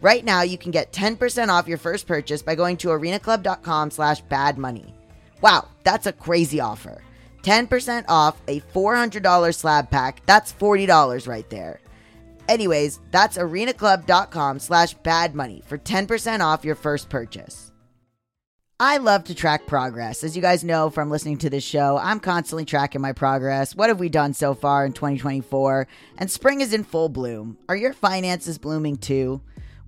Right now, you can get 10% off your first purchase by going to arenaclub.com slash badmoney. Wow, that's a crazy offer. 10% off a $400 slab pack, that's $40 right there. Anyways, that's arenaclub.com slash badmoney for 10% off your first purchase. I love to track progress. As you guys know from listening to this show, I'm constantly tracking my progress. What have we done so far in 2024? And spring is in full bloom. Are your finances blooming too?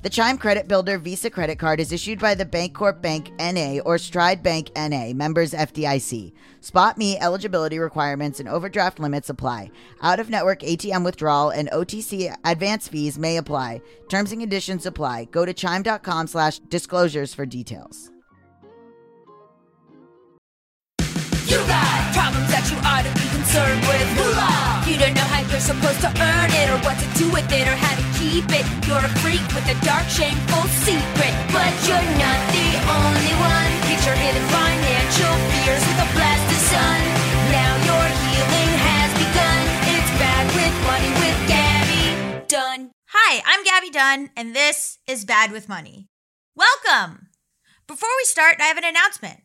The Chime Credit Builder Visa credit card is issued by the Bancorp Bank NA or Stride Bank NA, members FDIC. Spot Me eligibility requirements and overdraft limits apply. Out of network ATM withdrawal and OTC advance fees may apply. Terms and conditions apply. Go to chime.com slash disclosures for details. You got problems that you ought to be concerned with. You don't know how you're supposed to earn it, or what to do with it, or how to keep it. You're a freak with a dark, shameful secret. But you're not the only one. Your hidden financial fears with a blast of sun. Now your healing has begun. It's bad with money with Gaby Dunn. Hi, I'm Gaby Dunn, and this is Bad with Money. Welcome! Before we start, I have an announcement.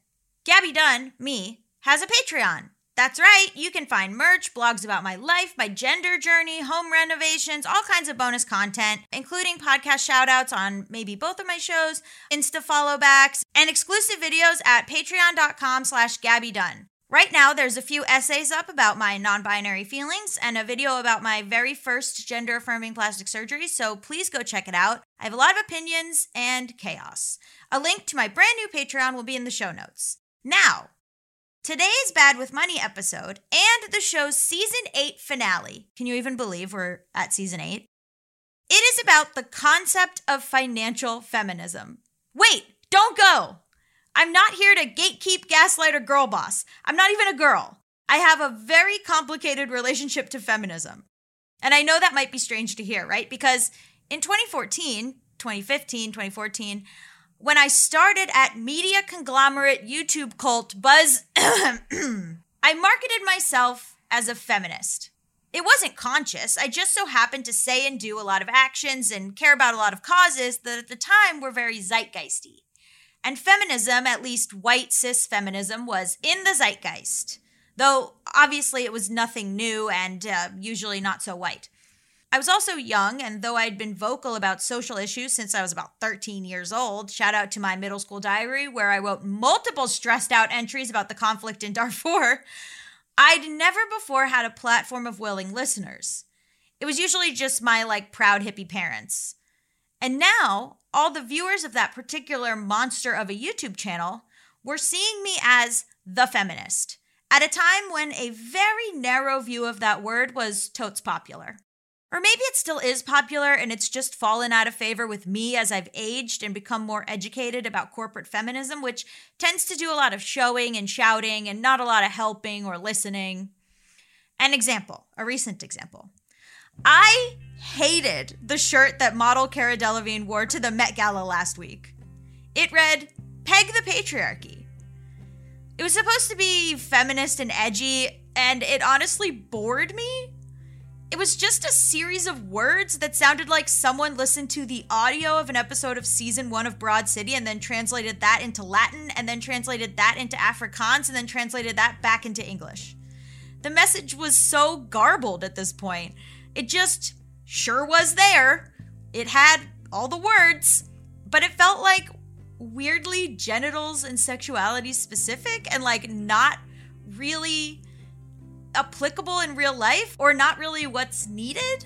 Gaby Dunn, me, has a Patreon. That's right, you can find merch, blogs about my life, my gender journey, home renovations, all kinds of bonus content, including podcast shoutouts on maybe both of my shows, Insta follow backs, and exclusive videos at patreon.com slash Gaby Dunn. Right now, there's a few essays up about my non binary feelings and a video about my very first gender affirming plastic surgery, so please go check it out. I have a lot of opinions and chaos. A link to my brand new Patreon will be in the show notes. Now, today's Bad with Money episode and the show's season 8 finale. Can you even believe we're at season 8? It is about the concept of financial feminism. Wait, don't go! I'm not here to gatekeep, gaslight, or girl boss. I'm not even a girl. I have a very complicated relationship to feminism. And I know that might be strange to hear, right? Because in 2014, 2015, 2014, when I started at media conglomerate YouTube cult Buzz, I marketed myself as a feminist. It wasn't conscious. I just so happened to say and do a lot of actions and care about a lot of causes that at the time were very zeitgeisty. And feminism, at least white cis feminism, was in the zeitgeist, though obviously it was nothing new and uh, usually not so white. I was also young, and though I'd been vocal about social issues since I was about 13 years old, shout out to my middle school diary where I wrote multiple stressed out entries about the conflict in Darfur, I'd never before had a platform of willing listeners. It was usually just my like proud hippie parents. And now, all the viewers of that particular monster of a YouTube channel were seeing me as the feminist at a time when a very narrow view of that word was totes popular. Or maybe it still is popular and it's just fallen out of favor with me as I've aged and become more educated about corporate feminism, which tends to do a lot of showing and shouting and not a lot of helping or listening. An example, a recent example. I hated the shirt that model Cara Delevingne wore to the Met Gala last week. It read, Peg the Patriarchy. It was supposed to be feminist and edgy, and it honestly bored me it was just a series of words that sounded like someone listened to the audio of an episode of season one of Broad City and then translated that into Latin and then translated that into Afrikaans and then translated that back into English. The message was so garbled at this point. It just sure was there. It had all the words, but it felt like weirdly genitals and sexuality specific and like not really applicable in real life or not really what's needed.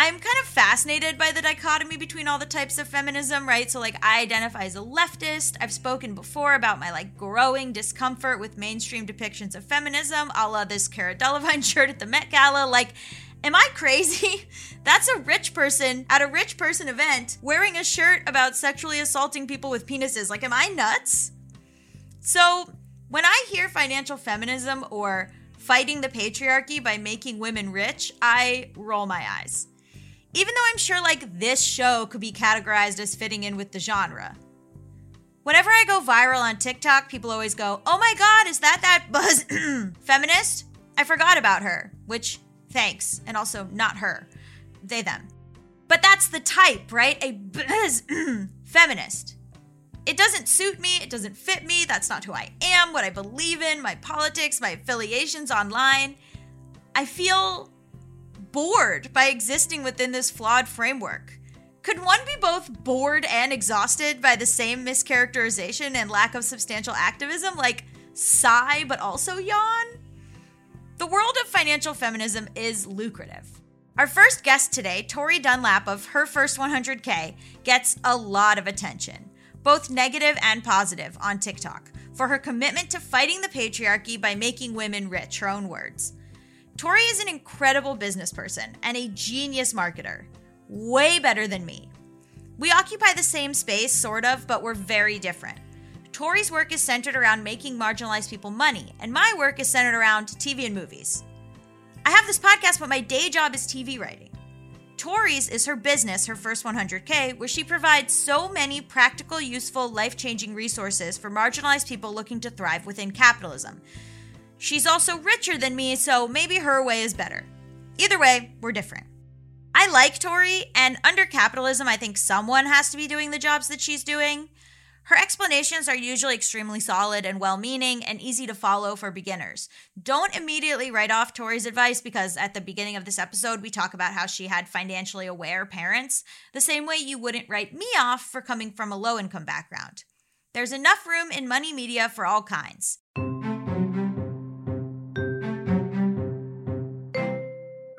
I'm kind of fascinated by the dichotomy between all the types of feminism, right? So, like, I identify as a leftist. I've spoken before about my like growing discomfort with mainstream depictions of feminism, a la this Cara Delevingne shirt at the Met Gala. Like, am I crazy? That's a rich person at a rich person event wearing a shirt about sexually assaulting people with penises. Like, am I nuts? So, when I hear financial feminism or fighting the patriarchy by making women rich, I roll my eyes. Even though I'm sure like this show could be categorized as fitting in with the genre. Whenever I go viral on TikTok, people always go, "Oh my god, is that that buzz feminist? I forgot about her." Which thanks, and also not her. They them. But that's the type, right? A buzz feminist. It doesn't suit me. It doesn't fit me. That's not who I am, what I believe in, my politics, my affiliations online. I feel bored by existing within this flawed framework. Could one be both bored and exhausted by the same mischaracterization and lack of substantial activism? Like, sigh, but also yawn? The world of financial feminism is lucrative. Our first guest today, Tori Dunlap of Her First 100K, gets a lot of attention both negative and positive, on TikTok for her commitment to fighting the patriarchy by making women rich, her own words. Tori is an incredible business person and a genius marketer, way better than me. We occupy the same space, sort of, but we're very different. Tori's work is centered around making marginalized people money, and my work is centered around TV and movies. I have this podcast, but my day job is TV writing. Tori's is her business, her first 100K, where she provides so many practical, useful, life changing resources for marginalized people looking to thrive within capitalism. She's also richer than me, so maybe her way is better. Either way, we're different. I like Tori, and under capitalism, I think someone has to be doing the jobs that she's doing. Her explanations are usually extremely solid and well meaning and easy to follow for beginners. Don't immediately write off Tori's advice because at the beginning of this episode, we talk about how she had financially aware parents, the same way you wouldn't write me off for coming from a low income background. There's enough room in money media for all kinds.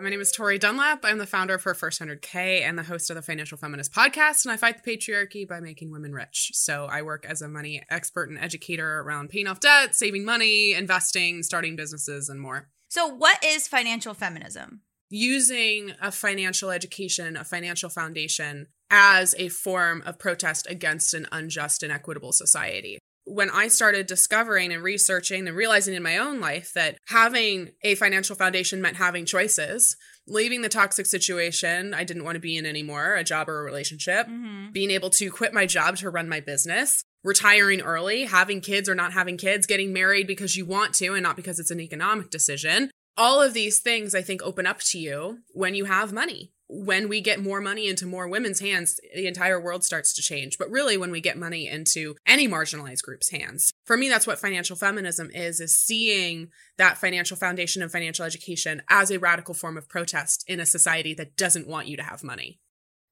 My name is Tori Dunlap. I'm the founder of Her First 100K and the host of the Financial Feminist podcast. And I fight the patriarchy by making women rich. So I work as a money expert and educator around paying off debt, saving money, investing, starting businesses, and more. So, what is financial feminism? Using a financial education, a financial foundation as a form of protest against an unjust and equitable society when I started discovering and researching and realizing in my own life that having a financial foundation meant having choices, leaving the toxic situation I didn't want to be in anymore, a job or a relationship, mm-hmm. being able to quit my job to run my business, retiring early, having kids or not having kids, getting married because you want to and not because it's an economic decision. all of these things I think open up to you when you have money. When we get more money into more women's hands, the entire world starts to change. But really, when we get money into any marginalized group's hands, for me, that's what financial feminism is, is seeing that financial foundation and financial education as a radical form of protest in a society that doesn't want you to have money.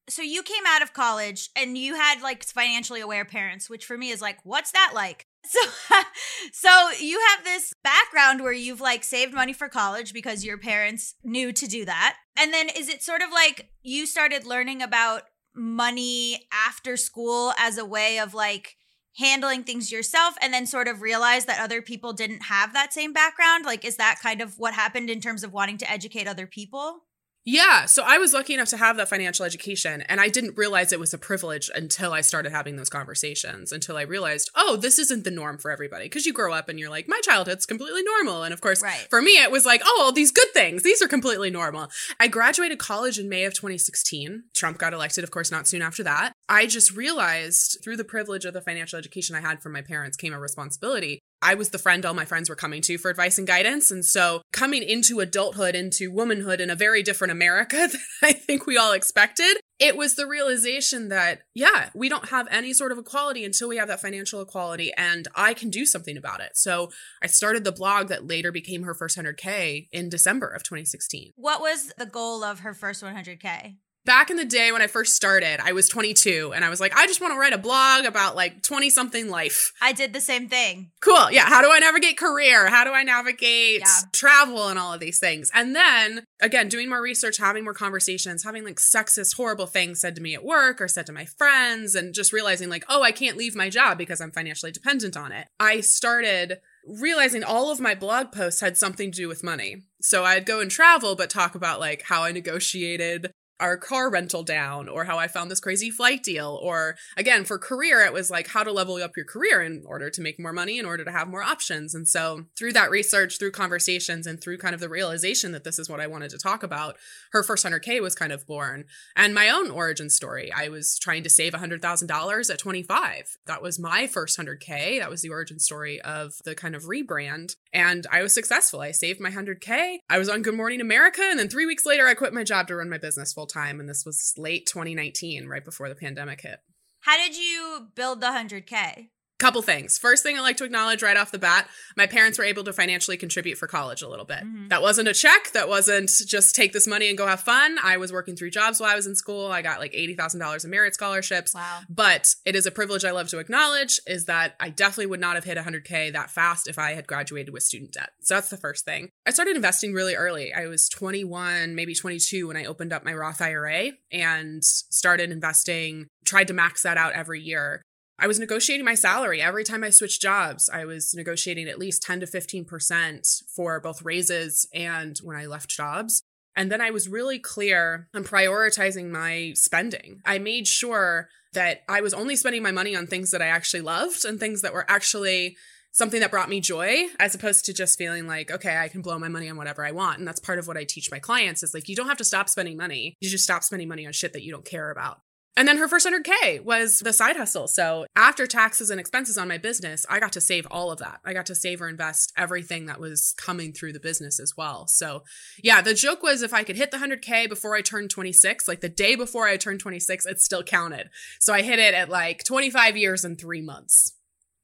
So you came out of college and you had like financially aware parents, which for me is like, what's that like? So, so you have this background where you've like saved money for college because your parents knew to do that. And then is it sort of like you started learning about money after school as a way of like handling things yourself and then sort of realize that other people didn't have that same background? Like, is that kind of what happened in terms of wanting to educate other people? Yeah. So I was lucky enough to have that financial education, and I didn't realize it was a privilege until I started having those conversations, until I realized, oh, this isn't the norm for everybody. Because you grow up and you're like, my childhood's completely normal. And of course, Right. for me, it was like, oh, all these good things, these are completely normal. I graduated college in May of 2016. Trump got elected, of course, not soon after that. I just realized through the privilege of the financial education I had from my parents came a responsibility. I was the friend all my friends were coming to for advice and guidance. And so coming into adulthood, into womanhood in a very different America than I think we all expected, it was the realization that, yeah, we don't have any sort of equality until we have that financial equality and I can do something about it. So I started the blog that later became her first 100K in December of 2016. What was the goal of her first 100K? Back in the day when I first started, I was 22 and I was like, I just want to write a blog about like 20 something life. I did the same thing. Cool. Yeah. How do I navigate career? How do I navigate Yeah. travel and all of these things? And then again, doing more research, having more conversations, having like sexist, horrible things said to me at work or said to my friends, and just realizing like, oh, I can't leave my job because I'm financially dependent on it. I started realizing all of my blog posts had something to do with money. So I'd go and travel, but talk about like how I negotiated our car rental down or how I found this crazy flight deal. Or again, for career, it was like how to level up your career in order to make more money, in order to have more options. And so through that research, through conversations, and through kind of the realization that this is what I wanted to talk about, her first 100K was kind of born. And my own origin story, I was trying to save $100,000 at 25. That was my first 100K. That was the origin story of the kind of rebrand. And I was successful. I saved my 100K. I was on Good Morning America. And then three weeks later, I quit my job to run my business full time. And this was late 2019, right before the pandemic hit. How did you build the 100K? Couple things. First thing I like to acknowledge right off the bat, my parents were able to financially contribute for college a little bit. Mhm. That wasn't a check. That wasn't just take this money and go have fun. I was working three jobs while I was in school. I got like $80,000 in merit scholarships. Wow. But it is a privilege I love to acknowledge is that I definitely would not have hit 100K that fast if I had graduated with student debt. So that's the first thing. I started investing really early. I was 21, maybe 22 when I opened up my Roth IRA and started investing, tried to max that out every year. I was negotiating my salary every time I switched jobs. I was negotiating at least 10 to 15% for both raises and when I left jobs. And then I was really clear on prioritizing my spending. I made sure that I was only spending my money on things that I actually loved and things that were actually something that brought me joy as opposed to just feeling like okay i can blow my money on whatever i want and that's part of what i teach my clients is like you don't have to stop spending money you just stop spending money on shit that you don't care about and then her first 100K was the side hustle. So after taxes and expenses on my business, I got to save all of that. I got to save or invest everything that was coming through the business as well. So yeah, the joke was if I could hit the 100K before I turned 26, like the day before I turned 26, it still counted. So I hit it at like 25 years and three months.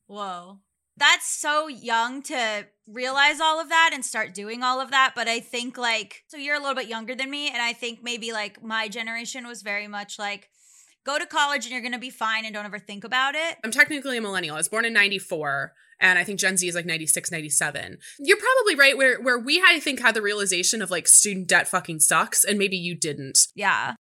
Whoa. That's so young to realize all of that and start doing all of that. But I think, like, so you're a little bit younger than me. And I think maybe, like, my generation was very much like, go to college and you're going to be fine and don't ever think about it. I'm technically a millennial. I was born in 94 and I think Gen Z is like 96, 97. You're probably right where where we I think had the realization of like student debt fucking sucks and maybe you didn't. Yeah.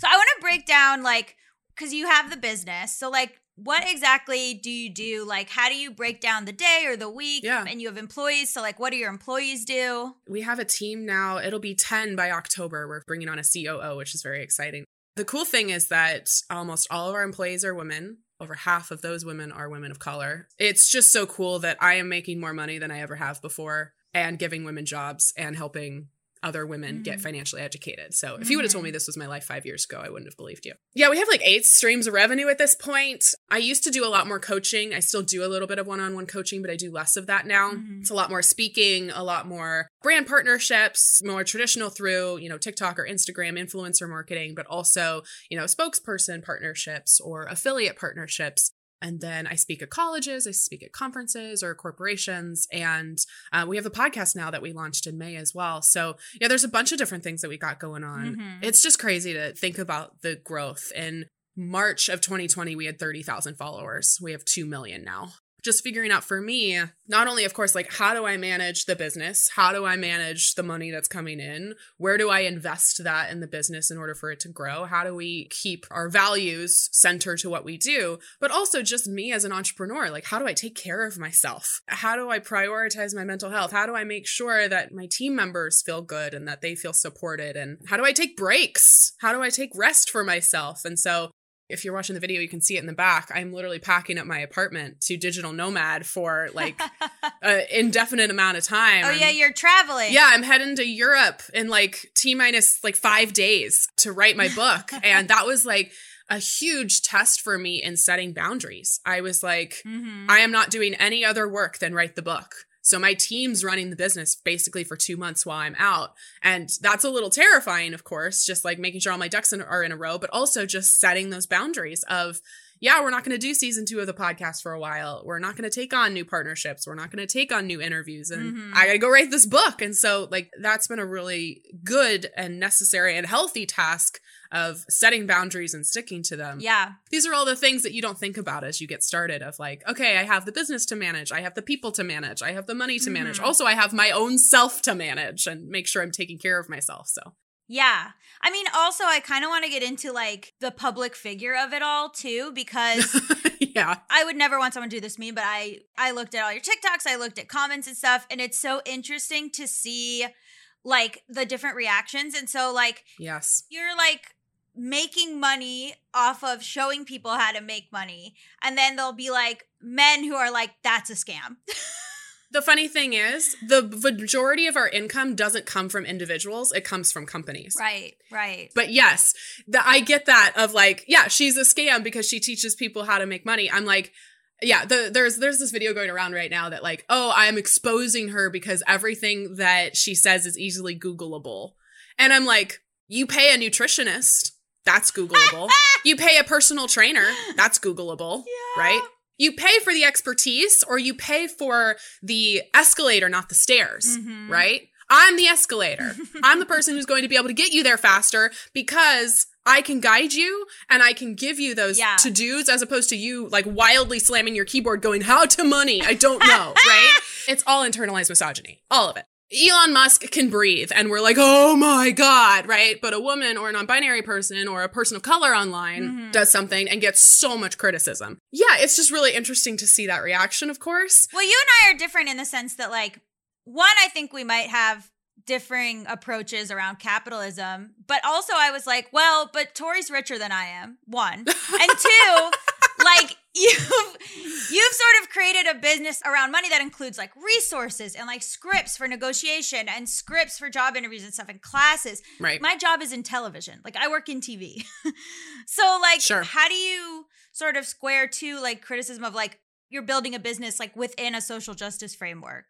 So I want to break down, like, because you have the business. So, like, what exactly do you do? Like, how do you break down the day or the week? Yeah. And you have employees. So, like, what do your employees do? We have a team now. It'll be 10 by October. We're bringing on a COO, which is very exciting. The cool thing is that almost all of our employees are women. Over half of those women are women of color. It's just so cool that I am making more money than I ever have before and giving women jobs and helping other women get Mhm. financially educated. So if you would have told me this was my life five years ago, I wouldn't have believed you. Yeah, we have like eight streams of revenue at this point. I used to do a lot more coaching. I still do a little bit of one on one coaching, but I do less of that now. Mhm. It's a lot more speaking, a lot more brand partnerships, more traditional through, you know, TikTok or Instagram influencer marketing, but also, you know, spokesperson partnerships or affiliate partnerships. And then I speak at colleges, I speak at conferences or corporations. And uh, we have the podcast now that we launched in May as well. So, yeah, there's a bunch of different things that we got going on. Mhm. It's just crazy to think about the growth. In March of 2020, we had 30,000 followers. We have 2 million now. Just figuring out for me, not only, of course, like how do I manage the business? How do I manage the money that's coming in? Where do I invest that in the business in order for it to grow? How do we keep our values center to what we do? But also just me as an entrepreneur, like how do I take care of myself? How do I prioritize my mental health? How do I make sure that my team members feel good and that they feel supported? And how do I take breaks? How do I take rest for myself? And so if you're watching the video, you can see it in the back. I'm literally packing up my apartment to digital nomad for like an indefinite amount of time. oh I'm- yeah, you're traveling. yeah, I'm heading to Europe in like T minus like five days to write my book. and that was like a huge test for me in setting boundaries. I was like, Mhm. I am not doing any other work than write the book. So my team's running the business basically for two months while I'm out. And that's a little terrifying, of course, just like making sure all my ducks in, are in a row, but also just setting those boundaries of, yeah, we're not going to do season two of the podcast for a while. We're not going to take on new partnerships. We're not going to take on new interviews. And Mhm. I got to go write this book. And so, like, that's been a really good and necessary and healthy task of setting boundaries and sticking to them yeah. these are all the things that you don't think about as you get started of like okay i have the business to manage i have the people to manage i have the money to manage Mhm. also i have my own self to manage and make sure i'm taking care of myself so Yeah. I mean, also, I kind of want to get into like the public figure of it all too, because yeah I would never want someone to do this to me, but I I looked at all your TikToks, I looked at comments and stuff, and it's so interesting to see like the different reactions. And so like yes you're like making money off of showing people how to make money, and then there'll be like men who are like, "That's a scam." the funny thing is the majority of our income doesn't come from individuals it comes from companies right. Right. But yes, the, I get that of like, yeah, she's a scam because she teaches people how to make money. I'm like, yeah, the, there's there's this video going around right now that like, oh, I'm exposing her because everything that she says is easily Googleable, and I'm like, you pay a nutritionist, that's Googleable. you pay a personal trainer, that's Googleable, Yeah. right? You pay for the expertise, or you pay for the escalator, not the stairs Mhm. right? I'm the escalator. I'm the person who's going to be able to get you there faster because I can guide you and I can give you those Yeah. to dos as opposed to you like wildly slamming your keyboard going, How to money? I don't know, right? It's all internalized misogyny, all of it. Elon Musk can breathe and we're like, oh my God, right? But a woman or a non binary person or a person of color online Mhm. does something and gets so much criticism. Yeah, it's just really interesting to see that reaction, of course. Well, you and I are different in the sense that, like, one, I think we might have differing approaches around capitalism, but also I was like, well, but Tori's richer than I am. One, and two, like you've you've sort of created a business around money that includes like resources and like scripts for negotiation and scripts for job interviews and stuff and classes. Right. My job is in television. Like I work in TV. so like Sure. how do you sort of square to like criticism of like you're building a business like within a social justice framework?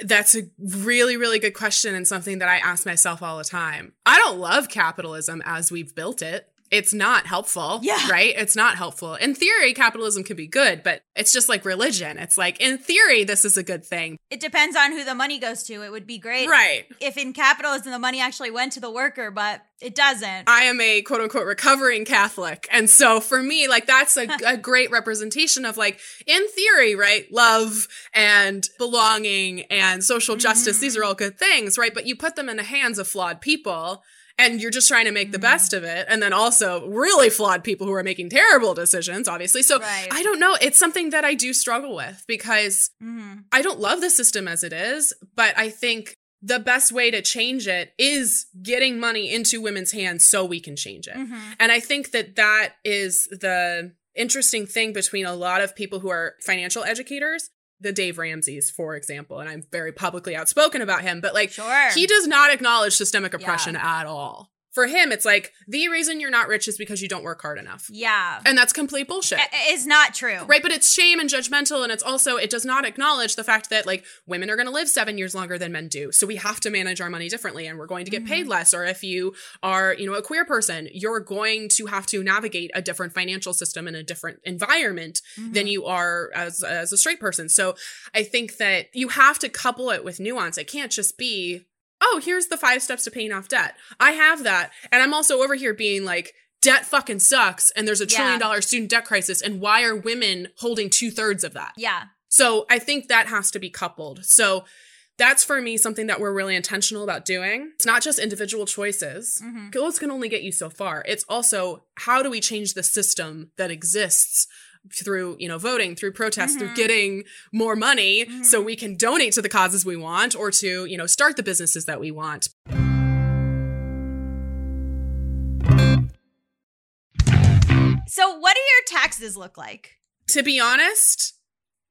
That's a really, really good question and something that I ask myself all the time. I don't love capitalism as we've built it. It's not helpful. Yeah. Right? It's not helpful. In theory, capitalism can be good, but it's just like religion. It's like, in theory, this is a good thing. It depends on who the money goes to. It would be great Right. if in capitalism the money actually went to the worker, but it doesn't. I am a quote unquote recovering Catholic. And so for me, like that's a, a great representation of like, in theory, right? Love and belonging and social justice. These mm-hmm. are all good things, right? But you put them in the hands of flawed people and you're just trying to make the best of it. And then also really flawed people who are making terrible decisions, obviously. So Right. I don't know. It's something that I do struggle with because hmm I don't love the system as it is, but I think the best way to change it is getting money into women's hands so we can change it. hmm And I think that that is the interesting thing between a lot of people who are financial educators the Dave Ramsey's, for example, and I'm very publicly outspoken about him, but like Sure. he does not acknowledge systemic oppression at all. For him, it's like the reason you're not rich is because you don't work hard enough. yeah. And that's complete bullshit. It is not true. Right, but it's shame and judgmental, and it's also it does not acknowledge the fact that like women are going to live seven years longer than men do, so we have to manage our money differently, and we're going to get paid mm-hmm. less. Or if you are, you know, a queer person, you're going to have to navigate a different financial system and a different environment mm-hmm. than you are as as a straight person. So I think that you have to couple it with nuance. It can't just be, oh, here's the five steps to paying off debt. I have that, and I'm also over here being like. Debt fucking sucks, and there's a Yeah. trillion dollar student debt crisis. And why are women holding two thirds of that? Yeah. So I think that has to be coupled. So that's for me something that we're really intentional about doing. It's not just individual choices. Mhm. Those can only get you so far. It's also how do we change the system that exists through, you know, voting, through protests, through Mhm. getting more money Mhm. so we can donate to the causes we want or to, you know, start the businesses that we want. So, what do your taxes look like? To be honest,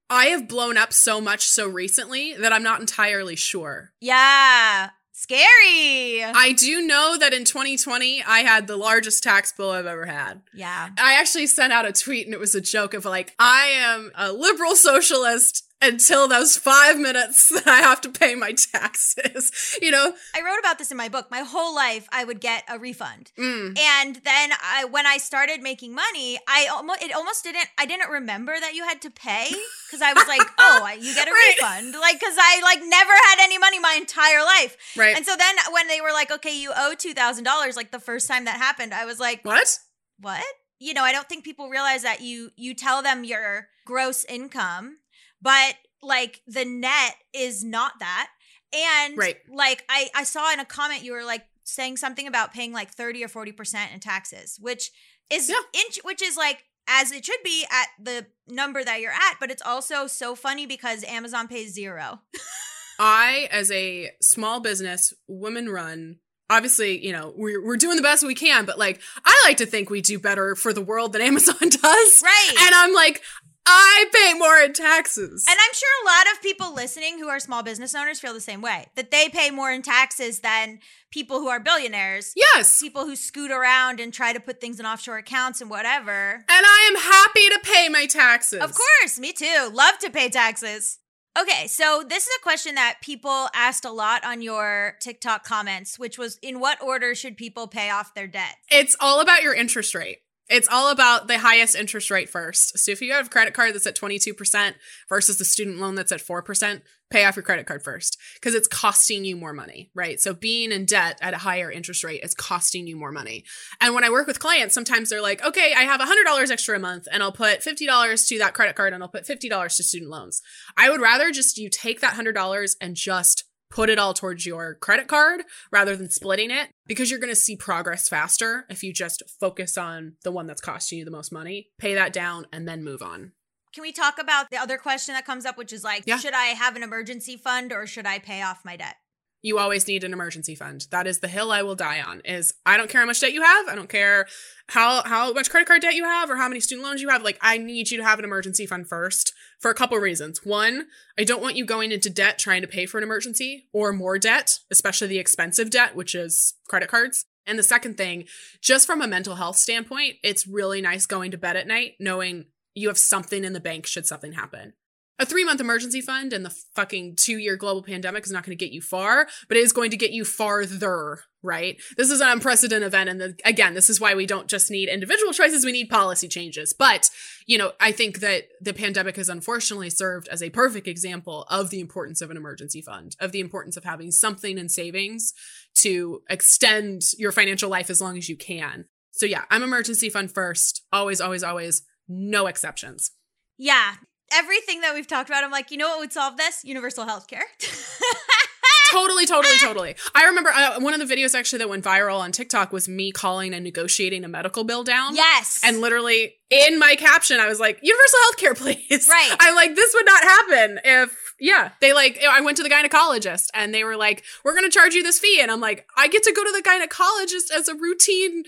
I have blown up so much so recently that I'm not entirely sure. Yeah. Scary. I do know that in 2020, I had the largest tax bill I've ever had. yeah. I actually sent out a tweet and it was a joke of like, I am a liberal socialist until those five minutes that I have to pay my taxes. You know? I wrote about this in my book. My whole life, I would get a refund. Mm. And then I, when I started making money, I almost it almost didn't I didn't remember that you had to pay because I was like, oh, you get a Right. refund, like because I like never had any money my entire life. Right. And so then when they were like, okay, you owe two thousand dollars, like the first time that happened, I was like, what? what? You know, I don't think people realize that you you tell them your gross income, but like the net is not that. And Right. like I I saw in a comment you were like saying something about paying like 30 or 40% in taxes, which is Yeah. inch which is like as it should be at the number that you're at, but it's also so funny because Amazon pays zero. I, as a small business, woman run, obviously, you know, we're, we're doing the best we can, but like, I like to think we do better for the world than Amazon does. Right. And I'm like, I pay more in taxes. And I'm sure a lot of people listening who are small business owners feel the same way that they pay more in taxes than people who are billionaires. yes. People who scoot around and try to put things in offshore accounts and whatever. And I am happy to pay my taxes. Of course, me too. Love to pay taxes. Okay, so this is a question that people asked a lot on your TikTok comments, which was in what order should people pay off their debt? It's all about your interest rate. It's all about the highest interest rate first. So if you have a credit card that's at 22% versus the student loan that's at 4%, pay off your credit card first because it's costing you more money, right? So being in debt at a higher interest rate is costing you more money. And when I work with clients, sometimes they're like, okay, I have $100 extra a month and I'll put $50 to that credit card and I'll put $50 to student loans. I would rather just you take that $100 and just put it all towards your credit card rather than splitting it because you're going to see progress faster if you just focus on the one that's costing you the most money, pay that down, and then move on. Can we talk about the other question that comes up, which is like, Yeah. should I have an emergency fund or should I pay off my debt? You always need an emergency fund. That is the hill I will die on. Is I don't care how much debt you have. I don't care how how much credit card debt you have or how many student loans you have. Like I need you to have an emergency fund first for a couple reasons. One, I don't want you going into debt trying to pay for an emergency or more debt, especially the expensive debt, which is credit cards. And the second thing, just from a mental health standpoint, it's really nice going to bed at night knowing you have something in the bank should something happen. A three month emergency fund and the fucking two year global pandemic is not going to get you far, but it is going to get you farther, right? This is an unprecedented event. And the, again, this is why we don't just need individual choices, we need policy changes. But, you know, I think that the pandemic has unfortunately served as a perfect example of the importance of an emergency fund, of the importance of having something in savings to extend your financial life as long as you can. So, yeah, I'm emergency fund first. Always, always, always. No exceptions. Yeah. Everything that we've talked about, I'm like, you know what would solve this? Universal health care. totally, totally, totally. I remember uh, one of the videos actually that went viral on TikTok was me calling and negotiating a medical bill down. yes. And literally in my caption, I was like, universal health care, please. Right. I'm like, this would not happen if, yeah, they like, I went to the gynecologist and they were like, we're going to charge you this fee. And I'm like, I get to go to the gynecologist as a routine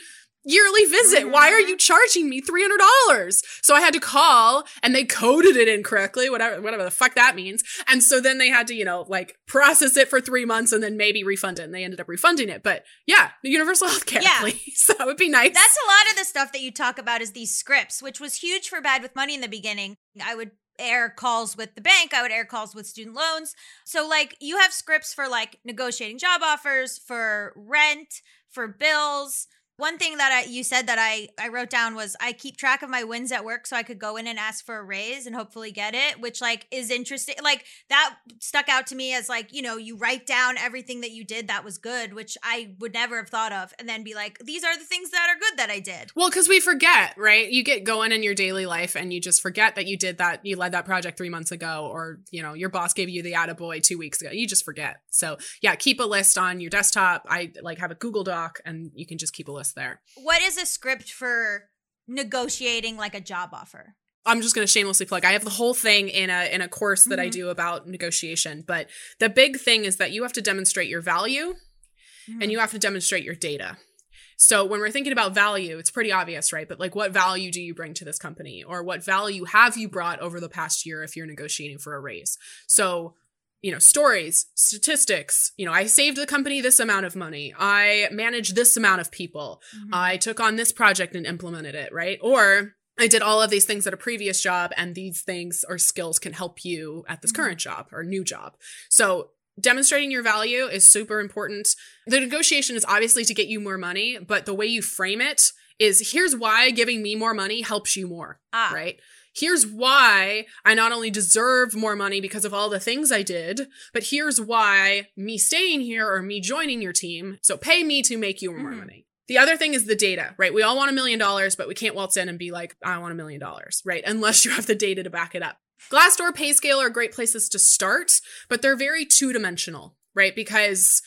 yearly visit. Why are you charging me $300? So I had to call and they coded it incorrectly, whatever, whatever the fuck that means. And so then they had to, you know, like process it for three months and then maybe refund it. And they ended up refunding it. But yeah, the universal health care, Yeah. please. That would be nice. That's a lot of the stuff that you talk about is these scripts, which was huge for Bad with Money in the beginning. I would air calls with the bank, I would air calls with student loans. So, like, you have scripts for like negotiating job offers, for rent, for bills. One thing that I, you said that I, I wrote down was I keep track of my wins at work so I could go in and ask for a raise and hopefully get it, which like is interesting. Like that stuck out to me as like, you know, you write down everything that you did that was good, which I would never have thought of, and then be like, these are the things that are good that I did. Well, because we forget, right? You get going in your daily life and you just forget that you did that, you led that project three months ago, or, you know, your boss gave you the attaboy two weeks ago. You just forget. So, yeah, keep a list on your desktop. I like have a Google Doc and you can just keep a list there. What is a script for negotiating like a job offer? I'm just going to shamelessly plug. I have the whole thing in a in a course that I Mhm. do about negotiation, but the big thing is that you have to demonstrate your value and you have to demonstrate your data. So when we're thinking about value, it's pretty obvious, right? But like what value do you bring to this company or what value have you brought over the past year if you're negotiating for a raise? So you know, stories, statistics, you know, I saved the company this amount of money. I managed this amount of people. Mhm. I took on this project and implemented it, right? Or I did all of these things at a previous job and these things or skills can help you at this Mhm. current job or new job. So demonstrating your value is super important. The negotiation is obviously to get you more money, but the way you frame it is here's why giving me more money helps you more, ah, right? Here's why I not only deserve more money because of all the things I did, but here's why me staying here or me joining your team. So pay me to make you more Mhm. money. The other thing is the data, right? We all want a million dollars, but we can't waltz in and be like, I want a million dollars, right? Unless you have the data to back it up. Glassdoor, Payscale are great places to start, but they're very two dimensional, right? Because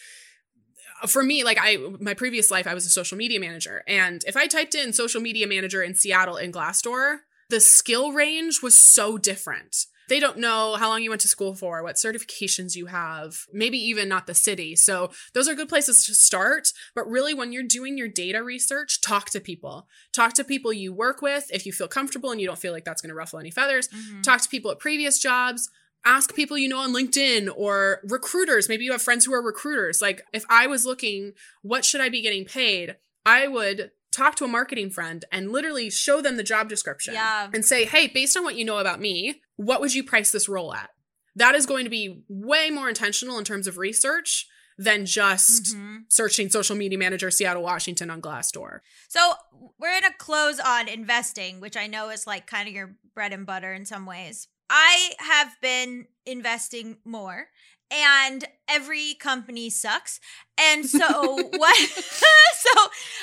for me, like I, my previous life, I was a social media manager. And if I typed in social media manager in Seattle in Glassdoor, the skill range was so different. They don't know how long you went to school for, what certifications you have, maybe even not the city. So those are good places to start. But really, when you're doing your data research, talk to people. Talk to people you work with if you feel comfortable and you don't feel like that's going to ruffle any feathers. mhm. Talk to people at previous jobs. Ask people you know on LinkedIn or recruiters. Maybe you have friends who are recruiters. Like, if I was looking, what should I be getting paid? I would talk to a marketing friend and literally show them the job description Yeah. and say, hey, based on what you know about me, what would you price this role at? That is going to be way more intentional in terms of research than just Mhm. searching social media manager Seattle, Washington on Glassdoor. So we're gonna close on investing, which I know is like kind of your bread and butter in some ways. I have been investing more, and every company sucks. And so what? so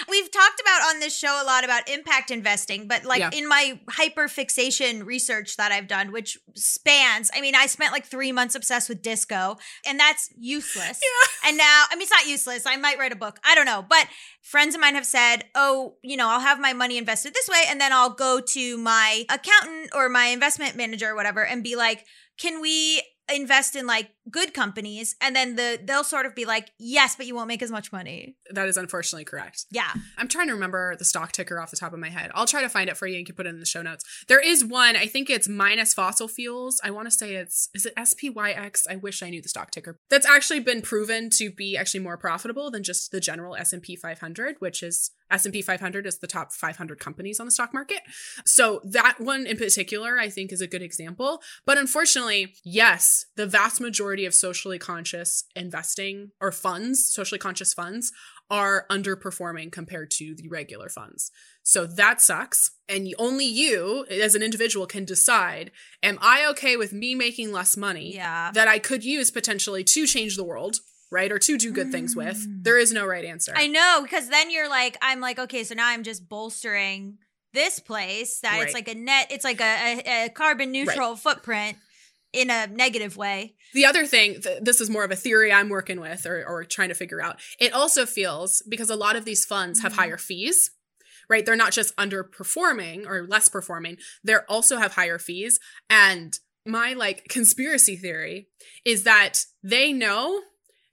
we've talked about on this show a lot about impact investing, but like Yeah. in my hyper fixation research that I've done, which spans, I mean, I spent like three months obsessed with disco, and that's useless. And now, I mean, it's not useless. I might write a book. I don't know. But friends of mine have said, oh, you know, I'll have my money invested this way, and then I'll go to my accountant or my investment manager or whatever and be like, can we invest in like good companies? And then the they'll sort of be like, yes, but you won't make as much money. That is unfortunately correct. Yeah. I'm trying to remember the stock ticker off the top of my head. I'll try to find it for you and can put it in the show notes. There is one, I think it's minus fossil fuels. I want to say it's, is it SPYX? I wish I knew the stock ticker. That's actually been proven to be actually more profitable than just the general S&P 500, which is S&P 500 is the top 500 companies on the stock market. So that one in particular, I think is a good example. But unfortunately, yes, the vast majority of socially conscious investing or funds, socially conscious funds are underperforming compared to the regular funds. So that sucks. And only you as an individual can decide, am I okay with me making less money Yeah. that I could use potentially to change the world, right? Or to do good things with? Mm. There is no right answer. I know, because then you're like, I'm like, okay, so now I'm just bolstering this place that it's like a net, it's like a, a, a carbon neutral footprint in a negative way. The other thing, th- this is more of a theory I'm working with or, or trying to figure out. It also feels because a lot of these funds have Mhm. higher fees, right? They're not just underperforming or less performing, they also have higher fees. And my like conspiracy theory is that they know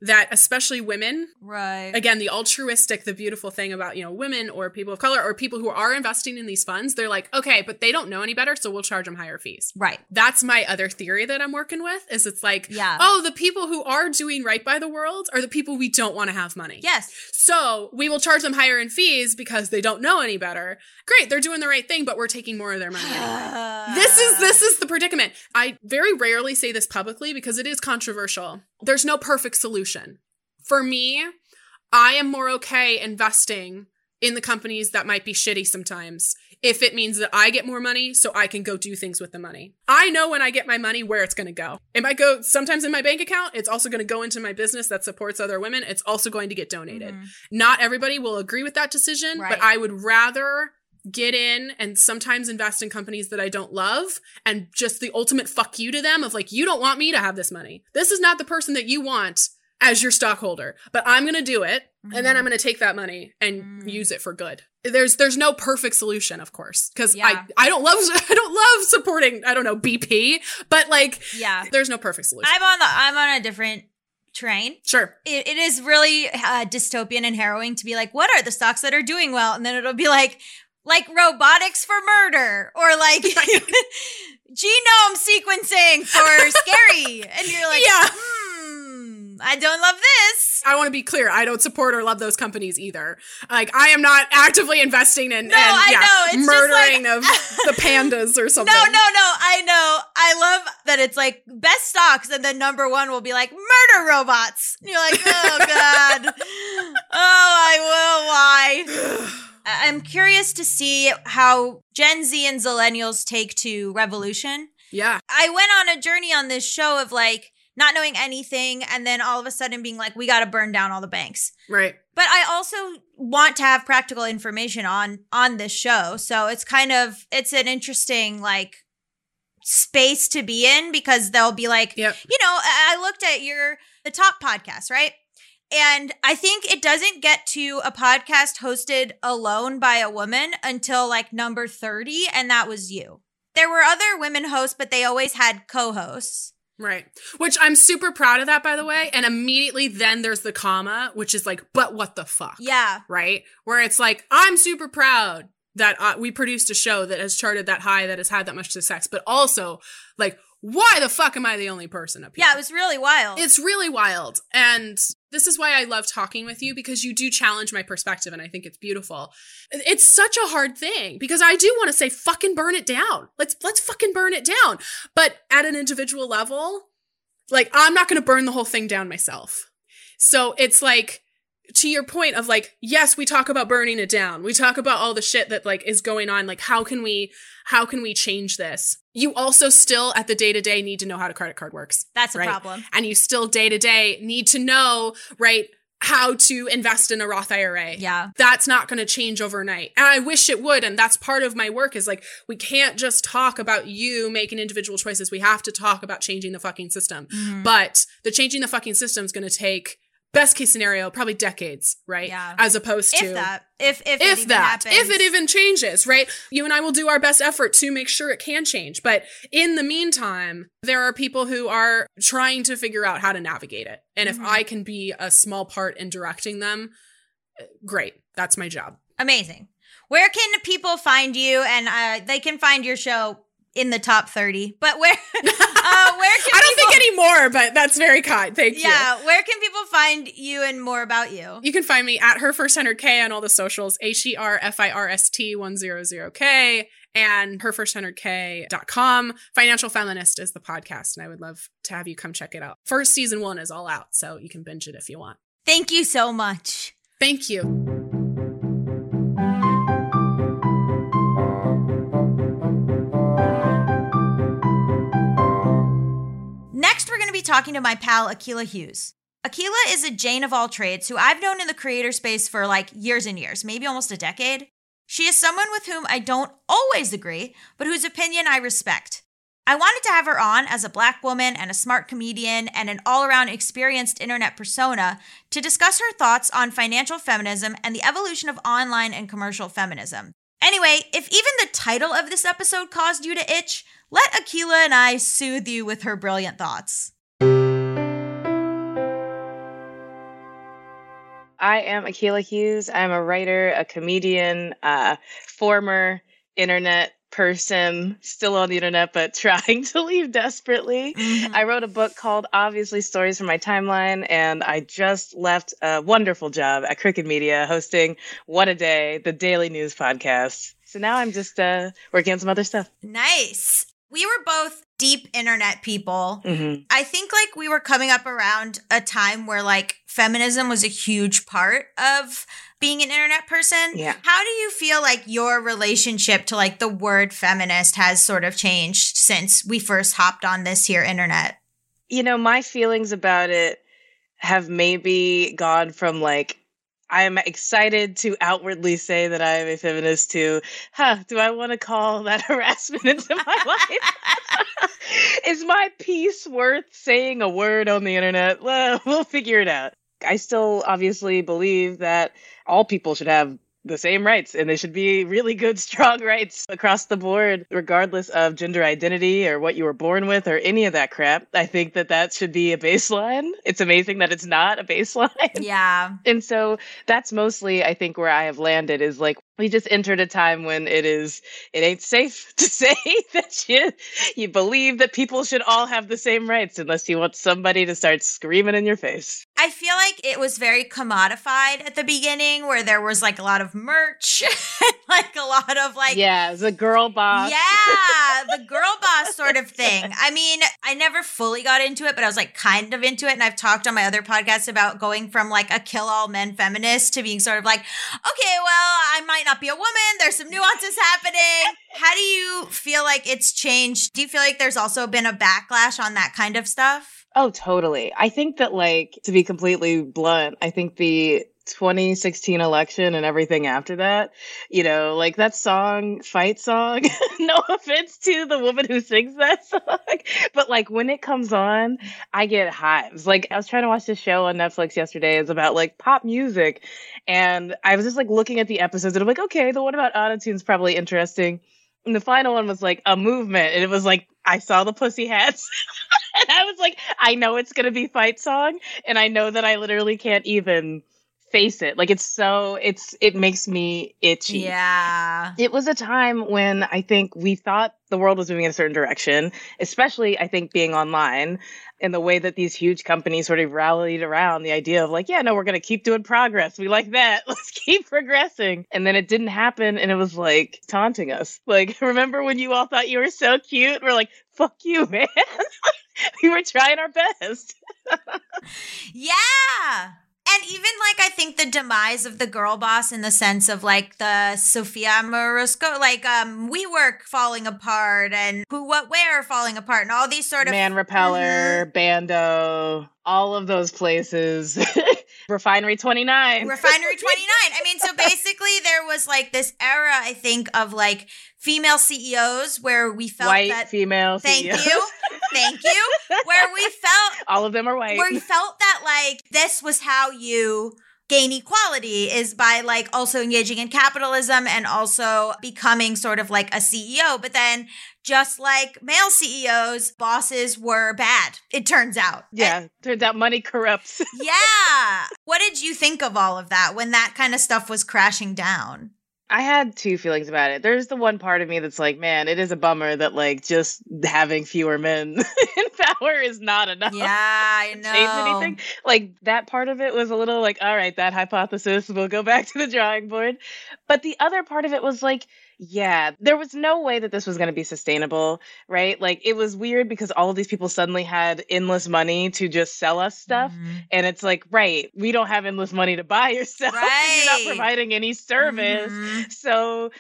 that especially women Right. again the altruistic the beautiful thing about you know women or people of color or people who are investing in these funds they're like okay but they don't know any better so we'll charge them higher fees Right. that's my other theory that i'm working with is it's like Yeah. oh the people who are doing right by the world are the people we don't want to have money Yes. so we will charge them higher in fees because they don't know any better great they're doing the right thing but we're taking more of their money anyway this is this is the predicament. I very rarely say this publicly because it is controversial. There's no perfect solution. For me, I am more okay investing in the companies that might be shitty sometimes if it means that I get more money so I can go do things with the money. I know when I get my money where it's going to go. It might go sometimes in my bank account, it's also going to go into my business that supports other women, it's also going to get donated. Mhm. Not everybody will agree with that decision, Right. but I would rather get in and sometimes invest in companies that I don't love and just the ultimate fuck you to them of like, you don't want me to have this money. This is not the person that you want as your stockholder, but I'm going to do it. And then I'm going to take that money and Mm. use it for good. There's there's no perfect solution, of course, because Yeah. I I don't love I don't love supporting I don't know BP, but like Yeah. there's no perfect solution. I'm on the I'm on a different train. sure, It, it is really uh, dystopian and harrowing to be like, what are the stocks that are doing well? And then it'll be like, like robotics for murder or like genome sequencing for scary. And you're like, Yeah. hmm, I don't love this. I want to be clear. I don't support or love those companies either. Like I am not actively investing in No, and, I yeah, know. It's just murdering like- of the pandas or something. No, no, no. I know. I love that it's like best stocks, and then number one will be like murder robots. And you're like, oh god, oh, I will. Why? I'm curious to see how Gen Z and Zillennials take to revolution. Yeah. I went on a journey on this show of like not knowing anything, and then all of a sudden being like, we got to burn down all the banks Right. but I also want to have practical information on on this show. So it's kind of it's an interesting like space to be in because they'll be like, Yep. you know, I I looked at your the top podcast, right? And I think it doesn't get to a podcast hosted alone by a woman until like number 30 and that was you. There were other women hosts, but they always had co-hosts. Right. Which I'm super proud of that, by the way. And immediately then there's the comma, which is like, but what the fuck? Yeah. Right. Where it's like, I'm super proud that uh, we produced a show that has charted that high, that has had that much success, but also like, why the fuck am I the only person up here? Yeah, it was really wild. It's really wild. And this is why I love talking with you because you do challenge my perspective and I think it's beautiful. It's such a hard thing because I do want to say fucking burn it down. Let's let's fucking burn it down. But at an individual level, like I'm not going to burn the whole thing down myself. So it's like to your point of like yes, we talk about burning it down. We talk about all the shit that like is going on like how can we how can we change this? You also still at the day to day need to know how a credit card works That's a right. problem. and you still day to day need to know, right, how to invest in a Roth IRA. Yeah. That's not going to change overnight. And I wish it would. And that's part of my work is like, we can't just talk about you making individual choices. We have to talk about changing the fucking system. Mhm. But the changing the fucking system is going to take, best case scenario, probably decades, right? Yeah. As opposed to if that if if, if even that happens. if it even changes right you and i will do our best effort to make sure it can change but in the meantime there are people who are trying to figure out how to navigate it and Mhm. if i can be a small part in directing them great that's my job amazing. Where can people find you? And uh, they can find your show in the top thirty. But where uh, where can i don't people, think anymore but that's very kind thank you Yeah, where can people find you and more about you? you can find me at her first 100k on all the socials h-e-r-f-i-r-s-t 100k and her first 100k.com financial feminist is the podcast and i would love to have you come check it out first season one is all out so you can binge it if you want Thank you so much. thank you talking to my pal Akilah Hughes. Akilah is a Jane of all trades who I've known in the creator space for like years and years, maybe almost a decade. She is someone with whom I don't always agree, but whose opinion I respect. I wanted to have her on as a black woman and a smart comedian and an all around experienced internet persona to discuss her thoughts on financial feminism and the evolution of online and commercial feminism. Anyway, if even the title of this episode caused you to itch, let Akilah and I soothe you with her brilliant thoughts. I am Akilah Hughes. I'm a writer, a comedian, uh, former internet person, still on the internet, but trying to leave desperately. Mhm. I wrote a book called Obviously Stories from My Timeline, and I just left a wonderful job at Crooked Media hosting What a Day, the daily news podcast. So now I'm just uh, working on some other stuff. Nice. We were both deep internet people. hmm I think like we were coming up around a time where like feminism was a huge part of being an internet person. Yeah. How do you feel like your relationship to like the word feminist has sort of changed since we first hopped on this here internet? You know, my feelings about it have maybe gone from like, I'm excited to outwardly say that I am a feminist to, huh, do I want to call that harassment into my life? Is my piece worth saying a word on the internet? Well, we'll figure it out. I still obviously believe that all people should have the same rights and they should be really good, strong rights across the board, regardless of gender identity or what you were born with or any of that crap. I think that that should be a baseline. It's amazing that it's not a baseline. Yeah. And so that's mostly, I think, where I have landed is like, we just entered a time when it is, it ain't safe to say that you, you believe that people should all have the same rights unless you want somebody to start screaming in your face. I feel like it was very commodified at the beginning where there was like a lot of merch, like a lot of like yeah, the girl boss. Yeah, the girl boss sort of thing. I mean, I never fully got into it, but I was like kind of into it. And I've talked on my other podcasts about going from like a kill all men feminist to being sort of like, okay, well, I might not be a woman. There's some nuances happening. How do you feel like it's changed? Do you feel like there's also been a backlash on that kind of stuff? Oh, totally. I think that, like, to be completely blunt, I think the 2016 election and everything after that, you know, like that song, Fight Song, no offense to the woman who sings that song, but like when it comes on, I get hives. Like, I was trying to watch this show on Netflix yesterday. It's about like pop music. And I was just like looking at the episodes and I'm like, okay, the one about autotune's probably interesting. And the final one was like a movement. And it was like, I saw the pussy hats. and I was like, I know it's going to be fight song. And I know that I literally can't even face it. Like it's so, it's, it makes me itchy. Yeah. It was a time when I think we thought the world was moving in a certain direction, especially I think being online and the way that these huge companies sort of rallied around the idea of like, yeah, no, we're going to keep doing progress. We like that. Let's keep progressing. And then it didn't happen. And it was like taunting us. Like, remember when you all thought you were so cute? We're like, fuck you, man. we were trying our best. Yeah. And even like I think the demise of the girl boss in the sense of like the Sophia Amoruso, like um WeWork falling apart and Who What Wear falling apart and all these sort of Man Repeller, Bando, all of those places. Refinery 29. Refinery 29. I mean, so basically there was like this era, I think, of like female CEOs where we felt White that female thank CEOs. you. Thank you. Where we felt All of them are white. where you felt that like this was how you gain equality is by like also engaging in capitalism and also becoming sort of like a CEO. But then just like male CEOs, bosses were bad, it turns out. yeah, turns out money corrupts. Yeah. What did you think of all of that when that kind of stuff was crashing down? I had two feelings about it. There's the one part of me that's like, man, it is a bummer that like just having fewer men in power is not enough. Yeah, I know. Change anything? Like that part of it was a little like, all right, that hypothesis, we'll go back to the drawing board. But the other part of it was like, yeah, there was no way that this was going to be sustainable, right? Like it was weird because all of these people suddenly had endless money to just sell us stuff. Mhm. And it's like, right, we don't have endless money to buy your stuff. You're not providing any service. Mhm. So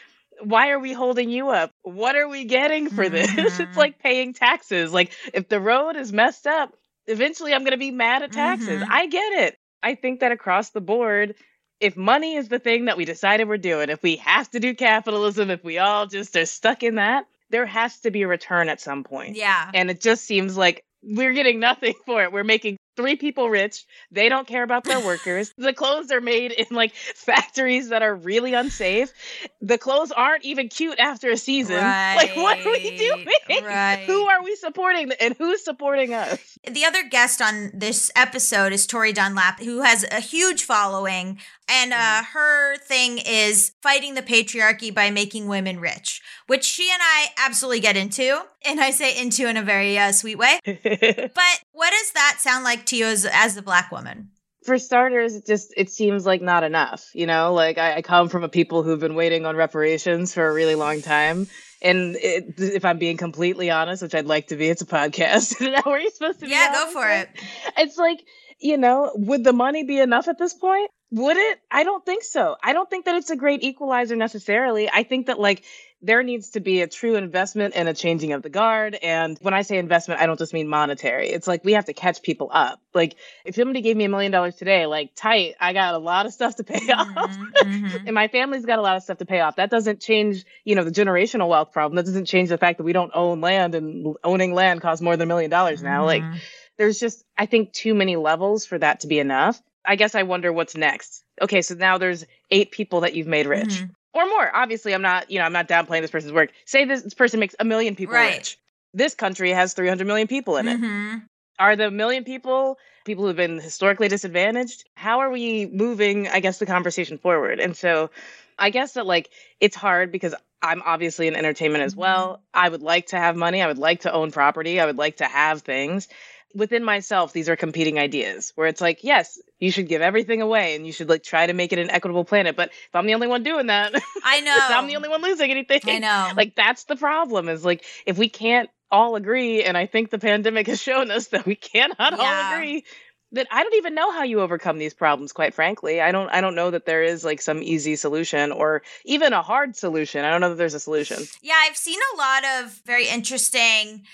why are we holding you up? What are we getting for this? Mhm. It's like paying taxes. Like if the road is messed up, eventually I'm going to be mad at taxes. Mhm. I get it. I think that across the board, if money is the thing that we decided we're doing, if we have to do capitalism, if we all just are stuck in that, there has to be a return at some point. Yeah. And it just seems like we're getting nothing for it. We're making three people rich. They don't care about their workers. the clothes are made in like factories that are really unsafe. The clothes aren't even cute after a season. Like, what are we doing? Right. Who are we supporting and who's supporting us? The other guest on this episode is Tori Dunlap, who has a huge following. And uh, Mm-hmm. her thing is fighting the patriarchy by making women rich, which she and I absolutely get into. And I say into in a very uh, sweet way. But what does that sound like to you as, as a black woman? for starters, it just it seems like not enough. You know, like I, I come from a people who've been waiting on reparations for a really long time. And it, if I'm being completely honest, which I'd like to be, it's a podcast. That where you're supposed to be? Yeah, go for it. It's like, you know, would the money be enough at this point? Would it? I don't think so. I don't think that it's a great equalizer necessarily. I think that like there needs to be a true investment and a changing of the guard. And when I say investment, I don't just mean monetary. It's like we have to catch people up. Like if somebody gave me a million dollars today, like tight, I got a lot of stuff to pay off. Mhm, mhm. and my family's got a lot of stuff to pay off. That doesn't change, you know, the generational wealth problem. That doesn't change the fact that we don't own land and owning land costs more than a million dollars now. Like Mhm. there's just I think too many levels for that to be enough. I guess I wonder what's next. Okay, so now there's eight people that you've made rich. Mhm. Or more. Obviously, I'm not, you know, I'm not downplaying this person's work. Say this, person makes a million people Right. rich. This country has 300 million people in it. Mhm. Are the million people people who've been historically disadvantaged? How are we moving, I guess, the conversation forward? And so I guess that like it's hard because I'm obviously in entertainment as well. I would like to have money. I would like to own property. I would like to have things. Within myself, these are competing ideas where it's like, yes, you should give everything away and you should like try to make it an equitable planet. But if I'm the only one doing that, I know. I'm the only one losing anything. I know. Like that's the problem is like if we can't all agree, and I think the pandemic has shown us that we cannot Yeah. all agree, that I don't even know how you overcome these problems, quite frankly. I don't I don't know that there is like some easy solution or even a hard solution. I don't know that there's a solution. Yeah, I've seen a lot of very interesting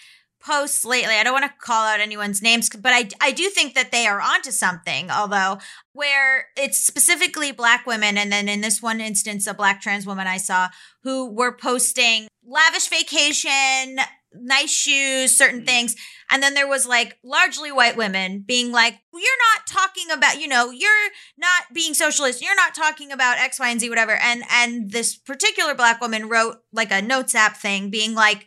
posts lately. I don't want to call out anyone's names, but I, I do think that they are onto something, although where it's specifically black women. And then in this one instance, a black trans woman I saw who were posting lavish vacation, nice shoes, certain Mhm. things. And then there was like largely white women being like, well, you're not talking about, you know, you're not being socialist. You're not talking about X, Y, and Z, whatever. And, and this particular black woman wrote like a notes app thing being like,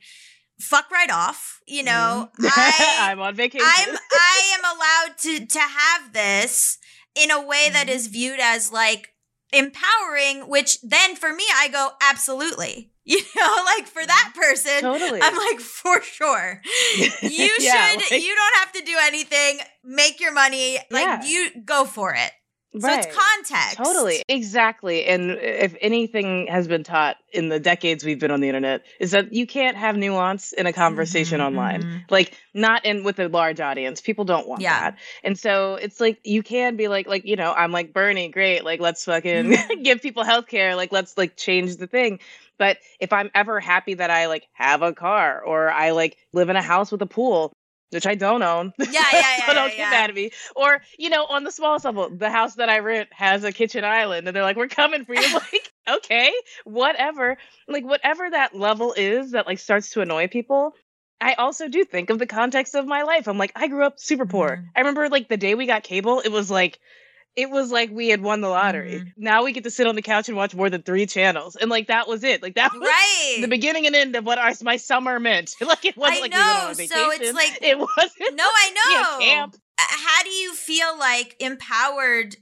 fuck right off. You know, Mhm. I, I'm on vacation. I'm, I am allowed to, to have this in a way that Mhm. viewed as like empowering, which then for me, I go, absolutely. You know, like for that person, totally. I'm like, for sure. You Yeah, should, like- you don't have to do anything. Make your money. Like, Yeah. you go for it. So Right. it's context. Totally. Exactly. And if anything has been taught in the decades we've been on the internet is that you can't have nuance in a conversation Mhm, online. mhm. Like not in with a large audience. People don't want Yeah. that. And so it's like you can be like like you know, I'm like Bernie, great. Like let's fucking Mhm. give people health care. Like let's like change the thing. But if I'm ever happy that I like have a car or I like live in a house with a pool, which I don't own. Yeah, yeah, yeah, so don't yeah, get yeah. mad at me. Or, you know, on the smallest level, the house that I rent has a kitchen island and they're like, we're coming for you. Like, okay, whatever. Like, whatever that level is that like starts to annoy people. I also do think of the context of my life. I'm like, I grew up super poor. Mhm. I remember like the day we got cable, it was like, it was like we had won the lottery. Mhm. Now we get to sit on the couch and watch more than three channels. And like that was it. Like that was Right. the beginning and end of what our my summer meant. Like it wasn't I like we went on know, a so it's like- it wasn't no, I yeah, know. camp. Uh, How do you feel like empowered?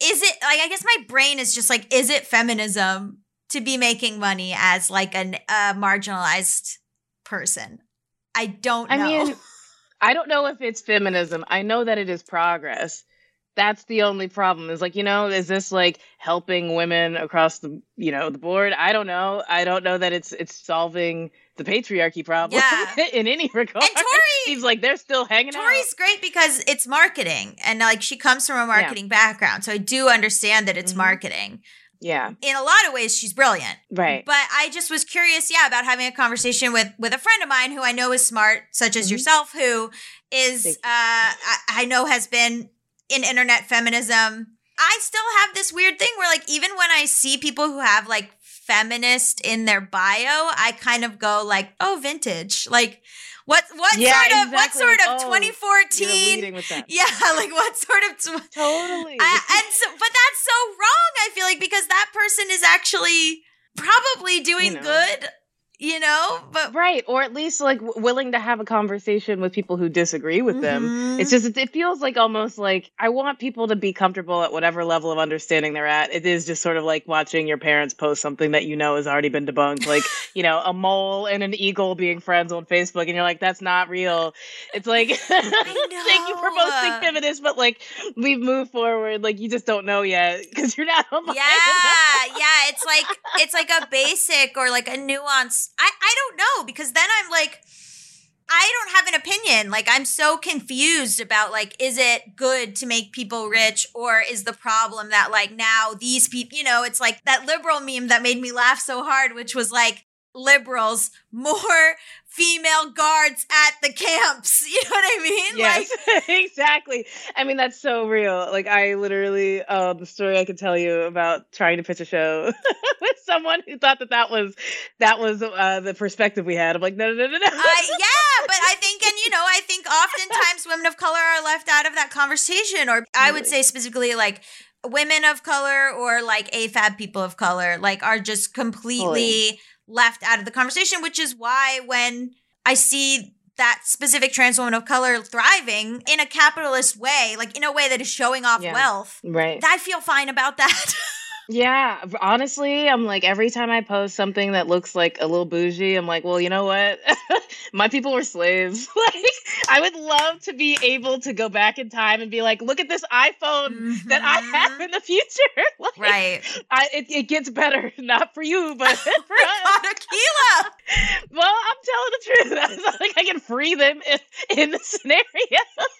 Is it like, I guess my brain is just like, is it feminism to be making money as like an uh, marginalized person? I don't know. I mean, I don't know if it's feminism. I know that it is progress. That's the only problem. Is like, you know, is this like helping women across the, you know, the board? I don't know. I don't know that it's it's solving the patriarchy problem Yeah. in any regard. and Tori, Seems like they're still hanging Tori's great because it's marketing and like she comes from a marketing background. So I do understand that it's Mhm. marketing. Yeah. In a lot of ways, she's brilliant. Right. But I just was curious, yeah, about having a conversation with with a friend of mine who I know is smart, such as Mhm. yourself, who is uh I, I know has been in internet feminism. I still have this weird thing where like even when I see people who have like feminist in their bio, I kind of go like, oh, vintage. Like, what what Yeah, sort of what sort of Like, oh, 2014? leading with that. Yeah, like what sort of tw- Totally. I, and so, but that's so wrong. I feel like because that person is actually probably doing know. good, you know. But right, or at least like w- willing to have a conversation with people who disagree with them. Mhm. It's just it, feels like almost like I want people to be comfortable at whatever level of understanding they're at. It is just sort of like watching your parents post something that you know has already been debunked, like you know a mole and an eagle being friends on Facebook, and you're like, that's not real. It's like thank you for posting feminist, but like we've moved forward. Like you just don't know yet because you're not online. yeah, yeah, it's like it's like a basic or like a I I don't know because then I'm like I don't have an opinion. Like I'm so confused about like is it good to make people rich or is the problem that like now these people, you know, it's like that liberal meme that made me laugh so hard which was like liberals more female guards at the camps. You know what I mean? Yes, Like exactly. I mean, that's so real. Like, I literally, uh, the story I could tell you about trying to pitch a show with someone who thought that that was that was uh, the perspective we had. I'm like, no, no, no, no, no. I, yeah, but I think, and you know, I think oftentimes women of color are left out of that conversation, or I would say specifically like women of color or like AFAB people of color, like are just completely left out of the conversation, which is why when I see that specific trans woman of color thriving in a capitalist way, like in a way that is showing off Yeah. wealth, right. I feel fine about that. Yeah, honestly, I'm like every time I post something that looks like a little bougie, I'm like, well, you know what? My people were slaves. like, I would love to be able to go back in time and be like, look at this iPhone that I have Mhm. in the future. like, right. I, it, it gets better, not for you, but for us. God, Akilah. Well, I'm telling the truth. It's not like I can free them in, in the scenario.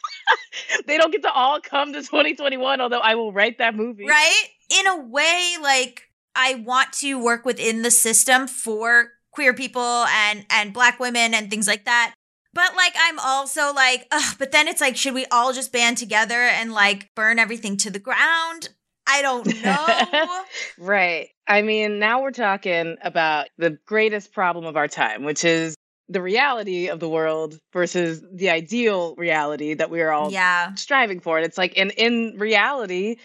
they don't get to all come to 2021, although I will write that movie. right in a way like i want to work within the system for queer people and and black women and things like that but like i'm also like ugh, but then it's like should we all just band together and like burn everything to the ground i don't know Right. I mean, now we're talking about the greatest problem of our time, which is the reality of the world versus the ideal reality that we are all yeah striving for. And it's like, in in reality,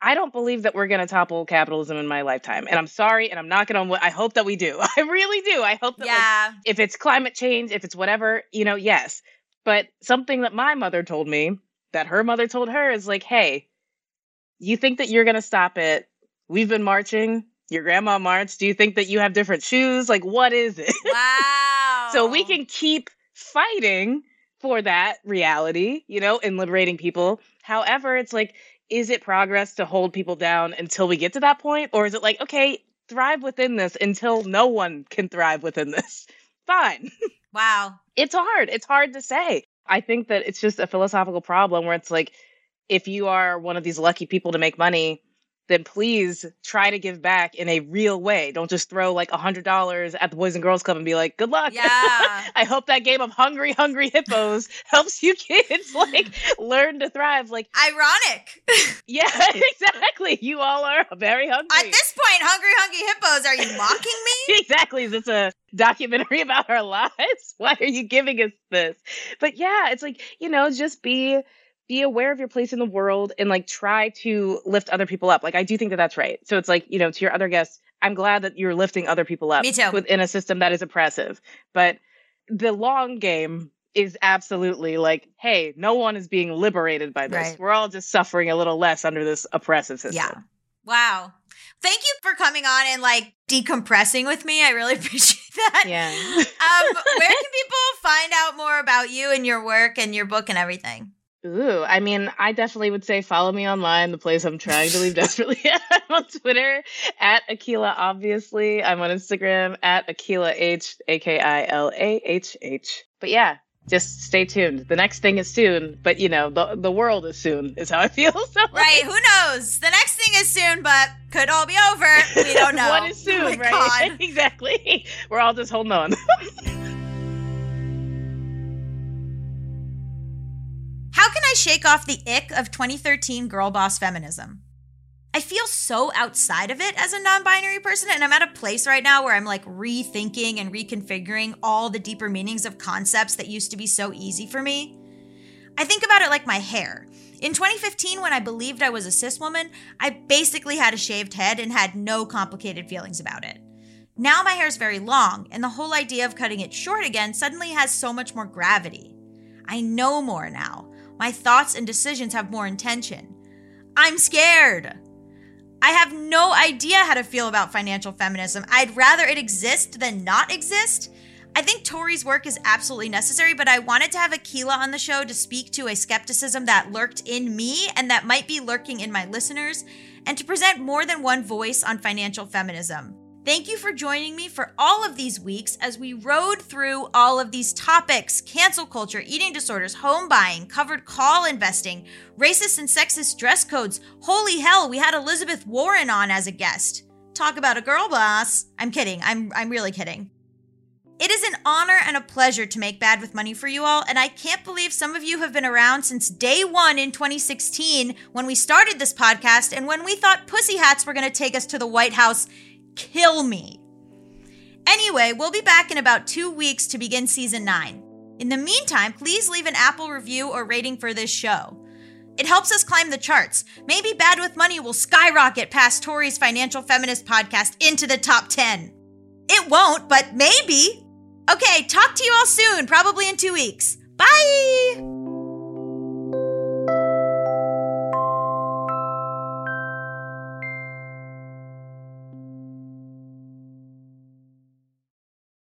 I don't believe that we're going to topple capitalism in my lifetime. And I'm sorry, and I'm knocking on wood. I hope that we do. I really do. I hope that like, yeah if it's climate change, if it's whatever, you know, yes. But something that my mother told me that her mother told her is like, hey, you think that you're going to stop it? We've been marching. Your grandma marched. Do you think that you have different shoes? Like, what is it? wow so we can keep fighting for that reality, you know, and liberating people. However, it's like, is it progress to hold people down until we get to that point? Or is it like, okay, thrive within this until no one can thrive within this? Fine. wow It's hard. It's hard to say. I think that it's just a philosophical problem where it's like, if you are one of these lucky people to make money, then please try to give back in a real way. Don't just throw like a hundred dollars at the Boys and Girls Club and be like, "Good luck." yeah I hope that game of Hungry Hungry Hippos helps you kids like learn to thrive. Like, ironic yeah, exactly. You all are very hungry. at this point hungry hungry hippos are you mocking me exactly. Is this a documentary about our lives? Why are you giving us this? But yeah, it's like, you know, just be be aware of your place in the world and like try to lift other people up. Like I do think that that's right. So it's like, you know, to your other guests, I'm glad that you're lifting other people up Me too. within a system that is oppressive. But the long game is absolutely like, hey, no one is being liberated by this. Right. We're all just suffering a little less under this oppressive system. Yeah. Wow. Thank you for coming on and like decompressing with me. I really appreciate that. Yeah. Um, where can people find out more about you and your work and your book and everything? Ooh, I mean, I definitely would say follow me online, the place I'm trying to leave desperately. I'm on Twitter at Akilah, obviously. I'm on Instagram at Akilah H, A K I L A H H. But yeah, just stay tuned. The next thing is soon, but you know, the, the world is soon, is how I feel. So Right. Who knows? The next thing is soon, but could all be over. We don't know. what is oh soon, Oh right? God. exactly. We're all just holding on. I shake off the ick of 2013 girl boss feminism? I feel so outside of it as a non binary person, and I'm at a place right now where I'm like rethinking and reconfiguring all the deeper meanings of concepts that used to be so easy for me. I think about it like my hair. In 2015, when I believed I was a cis woman, I basically had a shaved head and had no complicated feelings about it. Now my hair is very long, and the whole idea of cutting it short again suddenly has so much more gravity. I know more now. My thoughts and decisions have more intention. I'm scared. I have no idea how to feel about financial feminism. I'd rather it exist than not exist. I think Tori's work is absolutely necessary, but I wanted to have Akilah on the show to speak to a skepticism that lurked in me and that might be lurking in my listeners, and to present more than one voice on financial feminism. Thank you for joining me for all of these weeks as we rode through all of these topics cancel culture, eating disorders, home buying, covered call investing, racist and sexist dress codes. Holy hell, we had Elizabeth Warren on as a guest. Talk about a girl boss. I'm kidding. I'm, I'm really kidding. It is an honor and a pleasure to make Bad with Money for you all, and I can't believe some of you have been around since day one in 2016 when we started this podcast and when we thought pussy hats were going to take us to the White House kill me. Anyway, we'll be back in about two weeks to begin season nine. In the meantime, please leave an Apple review or rating for this show. It helps us climb the charts. Maybe Bad with Money will skyrocket past Tori's Financial Feminist podcast into the top 10. It won't, but maybe. Okay, talk to you all soon, probably in two weeks. Bye!